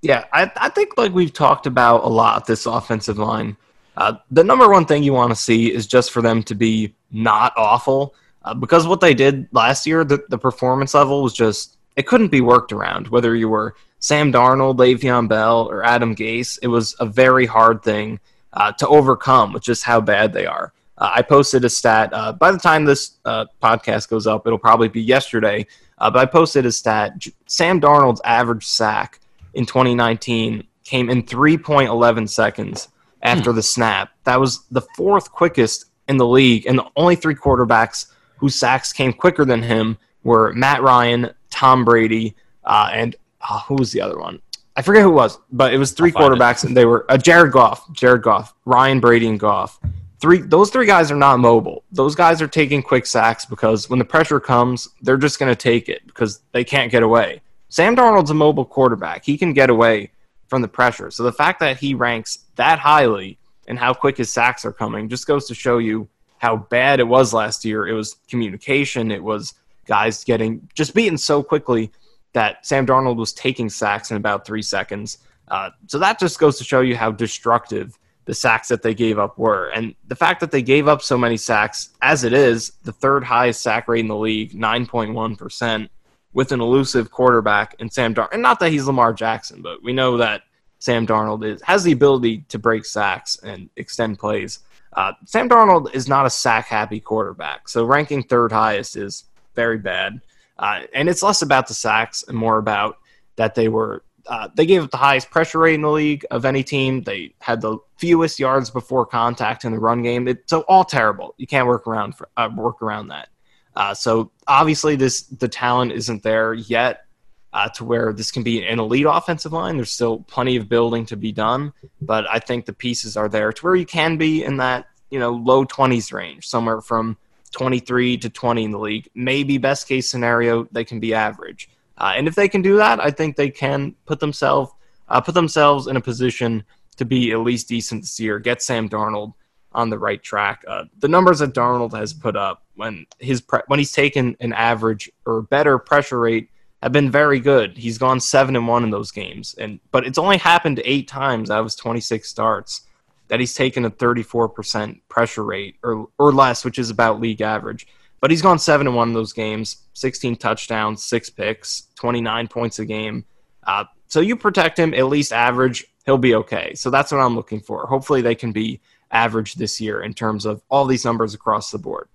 Yeah, I, I think like we've talked about a lot this offensive line. Uh, the number one thing you want to see is just for them to be not awful, uh, because what they did last year, the, the performance level was just it couldn't be worked around. Whether you were Sam Darnold, Le'Veon Bell, or Adam Gase, it was a very hard thing uh, to overcome with just how bad they are. Uh, I posted a stat. Uh, by the time this uh, podcast goes up, it'll probably be yesterday. Uh, but I posted a stat. J- Sam Darnold's average sack in 2019 came in 3.11 seconds after the snap. That was the fourth quickest in the league, and the only three quarterbacks whose sacks came quicker than him were Matt Ryan, Tom Brady, uh, and uh, who was the other one? I forget who it was, but it was 3 I'll it. quarterbacks, and they were uh, Jared Goff, Jared Goff, Ryan Brady, and Goff. Three, those three guys are not mobile. Those guys are taking quick sacks because when the pressure comes, they're just going to take it because they can't get away. Sam Darnold's a mobile quarterback. He can get away from the pressure. So the fact that he ranks that highly and how quick his sacks are coming just goes to show you how bad it was last year. It was communication, it was guys getting just beaten so quickly that Sam Darnold was taking sacks in about three seconds. Uh, so that just goes to show you how destructive the sacks that they gave up were. And the fact that they gave up so many sacks, as it is, the third highest sack rate in the league, 9.1%, with an elusive quarterback and Sam Darnold. And not that he's Lamar Jackson, but we know that Sam Darnold is, has the ability to break sacks and extend plays. Uh, Sam Darnold is not a sack happy quarterback. So ranking third highest is very bad. Uh, and it's less about the sacks and more about that they were uh, they gave up the highest pressure rate in the league of any team. They had the fewest yards before contact in the run game. It, so all terrible. You can't work around for, uh, work around that. Uh, so obviously, this the talent isn't there yet uh, to where this can be an elite offensive line. There's still plenty of building to be done, but I think the pieces are there to where you can be in that you know low 20s range, somewhere from 23 to 20 in the league. Maybe best case scenario, they can be average. Uh, and if they can do that, I think they can put themselves uh, put themselves in a position to be at least decent this year. Get Sam Darnold on the right track. Uh, the numbers that Darnold has put up when his pre- when he's taken an average or better pressure rate have been very good. He's gone seven and one in those games, and but it's only happened eight times out of his 26 starts that he's taken a 34% pressure rate or or less, which is about league average. But he's gone seven and one in those games, 16 touchdowns, six picks, 29 points a game. Uh, so you protect him at least average, he'll be okay. So that's what I'm looking for. Hopefully they can be average this year in terms of all these numbers across the board.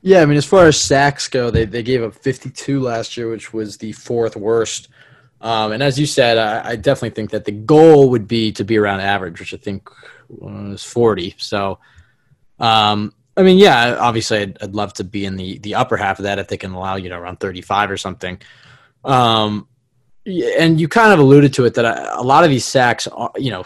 Yeah, I mean, as far as sacks go, they, they gave up 52 last year, which was the fourth worst. Um, and as you said, I, I, definitely think that the goal would be to be around average, which I think was 40. So, um, I mean, yeah, obviously, I'd, I'd, love to be in the the upper half of that if they can allow you know around thirty five or something. Um, and you kind of alluded to it that a, a lot of these sacks, are, you know,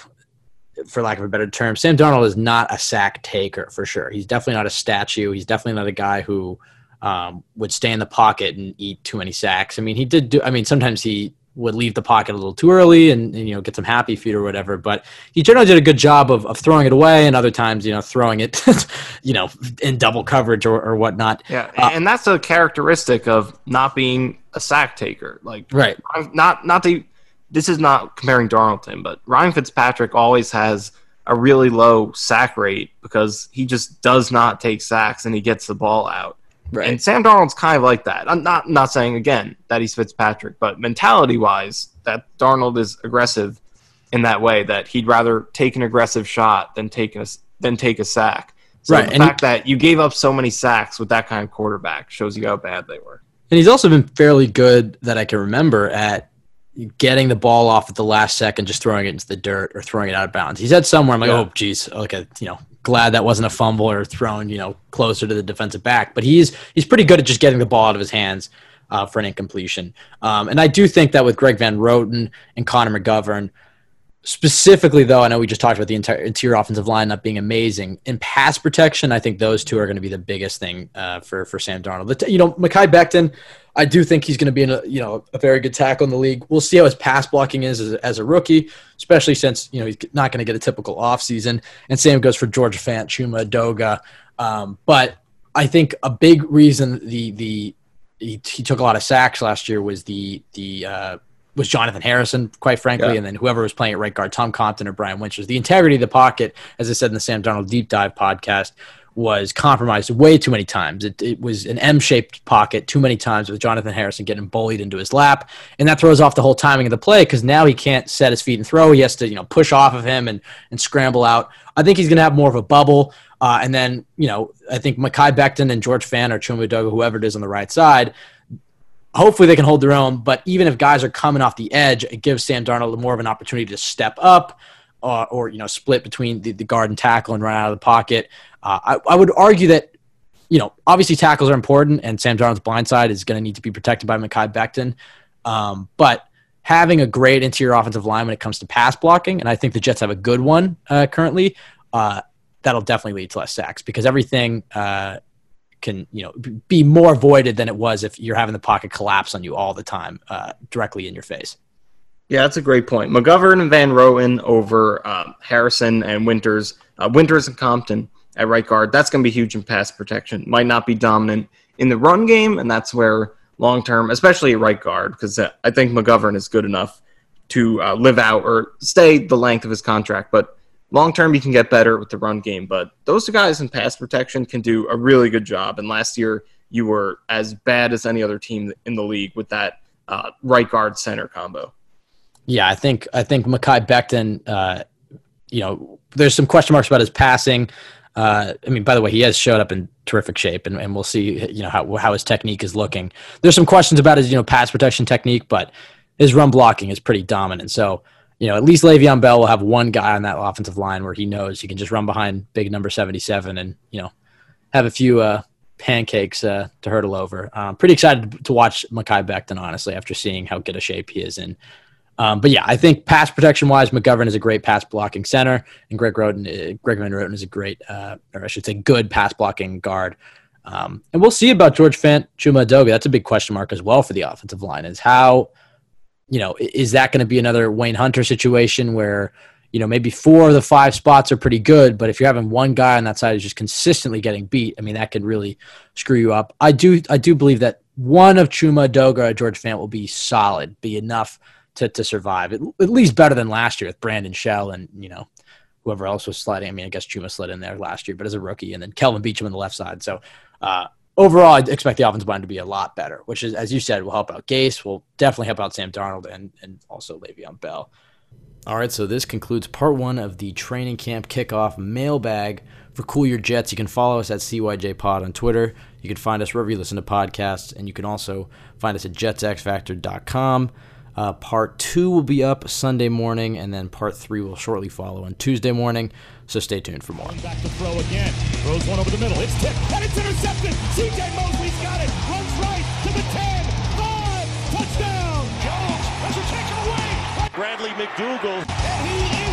for lack of a better term, Sam Darnold is not a sack taker for sure. He's definitely not a statue. He's definitely not a guy who um, would stay in the pocket and eat too many sacks. I mean, he did do. I mean, sometimes he would leave the pocket a little too early and, and, you know get some happy feet or whatever. But he generally did a good job of, of throwing it away, and other times you know throwing it, <laughs> you know, in double coverage or, or whatnot. Yeah, uh, and that's a characteristic of not being a sack taker. Like right, not not the. This is not comparing Darnold to him, but Ryan Fitzpatrick always has a really low sack rate because he just does not take sacks and he gets the ball out. Right. And Sam Darnold's kind of like that. I'm not not saying again that he's Fitzpatrick, but mentality wise, that Darnold is aggressive in that way that he'd rather take an aggressive shot than take a than take a sack. So right. the and fact he, that you gave up so many sacks with that kind of quarterback shows you how bad they were. And he's also been fairly good that I can remember at getting the ball off at the last second, just throwing it into the dirt or throwing it out of bounds. He's had somewhere I'm like, yeah. oh, geez, okay, you know, glad that wasn't a fumble or thrown, you know, closer to the defensive back. But he's he's pretty good at just getting the ball out of his hands uh, for an incompletion. Um, and I do think that with Greg Van Roten and Connor McGovern, specifically though, I know we just talked about the entire interior offensive line not being amazing in pass protection. I think those two are going to be the biggest thing uh, for for Sam Darnold. You know, Mekhi Becton I do think he's going to be in a you know a very good tackle in the league. We'll see how his pass blocking is as a, as a rookie, especially since you know he's not going to get a typical offseason. And same goes for George Fant, Chuma Edoga. Um, but I think a big reason the the he, he, took a lot of sacks last year was the the uh, was Jonathan Harrison, quite frankly, yeah. and then whoever was playing at right guard, Tom Compton or Brian Winters. The integrity of the pocket, as I said in the Sam Darnold Deep Dive podcast, was compromised way too many times. It, it was an M-shaped pocket too many times with Jonathan Harrison getting bullied into his lap, and that throws off the whole timing of the play because now he can't set his feet and throw. He has to you know push off of him and and scramble out. I think he's going to have more of a bubble, uh, and then you know I think Mekhi Becton and George Fant or Chuma whoever it is on the right side. Hopefully they can hold their own, but even if guys are coming off the edge, it gives Sam Darnold more of an opportunity to step up, uh, or you know split between the, the guard and tackle and run out of the pocket. Uh, I, I would argue that you know obviously tackles are important, and Sam Darnold's blind side is going to need to be protected by Mekhi Becton. Um, but having a great interior offensive line when it comes to pass blocking, and I think the Jets have a good one uh, currently. Uh, that'll definitely lead to less sacks because everything uh, can you know be more avoided than it was if you're having the pocket collapse on you all the time uh, directly in your face. Yeah, that's a great point. McGovern and Van Roten over uh, Harrison and Winters. Uh, Winters and Compton at right guard. That's going to be huge in pass protection. Might not be dominant in the run game, and that's where long term, especially at right guard, because uh, I think McGovern is good enough to uh, live out or stay the length of his contract. But long term, you can get better with the run game. But those guys in pass protection can do a really good job. And last year, you were as bad as any other team in the league with that uh, right guard center combo. Yeah, I think I think Mekhi Becton. Uh, you know, there's some question marks about his passing. Uh, I mean, by the way, he has showed up in terrific shape, and, and we'll see, you know, how how his technique is looking. There's some questions about his, you know, pass protection technique, but his run blocking is pretty dominant. So, you know, at least Le'Veon Bell will have one guy on that offensive line where he knows he can just run behind big number 77 and, you know, have a few uh, pancakes uh, to hurdle over. Um, pretty excited to watch Mekhi Becton, honestly, after seeing how good a shape he is in. Um, but yeah, I think pass protection wise, McGovern is a great pass blocking center, and Greg Roten, uh, Greg Van Roten is a great, uh, or I should say, good pass blocking guard. Um, and we'll see about George Fant Chuma Edoga. That's a big question mark as well for the offensive line. Is how, you know, is that going to be another Wayne Hunter situation where, you know, maybe four of the five spots are pretty good, but if you're having one guy on that side who's just consistently getting beat, I mean, that could really screw you up. I do, I do believe that one of Chuma Edoga or George Fant will be solid, be enough to, to survive. At, at least better than last year with Brandon Shell and, you know, whoever else was sliding. I mean, I guess Chuma slid in there last year, but as a rookie, and then Kelvin Beachum on the left side. So uh, overall, I expect the offensive line to be a lot better, which is, as you said, will help out Gase, will definitely help out Sam Darnold, and and also Le'Veon Bell. All right, so this concludes part one of the training camp kickoff mailbag for Cool Your Jets. You can follow us at CYJ Pod on Twitter. You can find us wherever you listen to podcasts, and you can also find us at jetsxfactor.com. Uh, part two will be up Sunday morning, and then part three will shortly follow on Tuesday morning. So stay tuned for more. Back to throw again. Throws one over the middle. It's tipped and it's intercepted. CJ Mosley's got it. Runs right to the 10. 5. Touchdown. Jones has it taken away. Bradley McDougald. And he is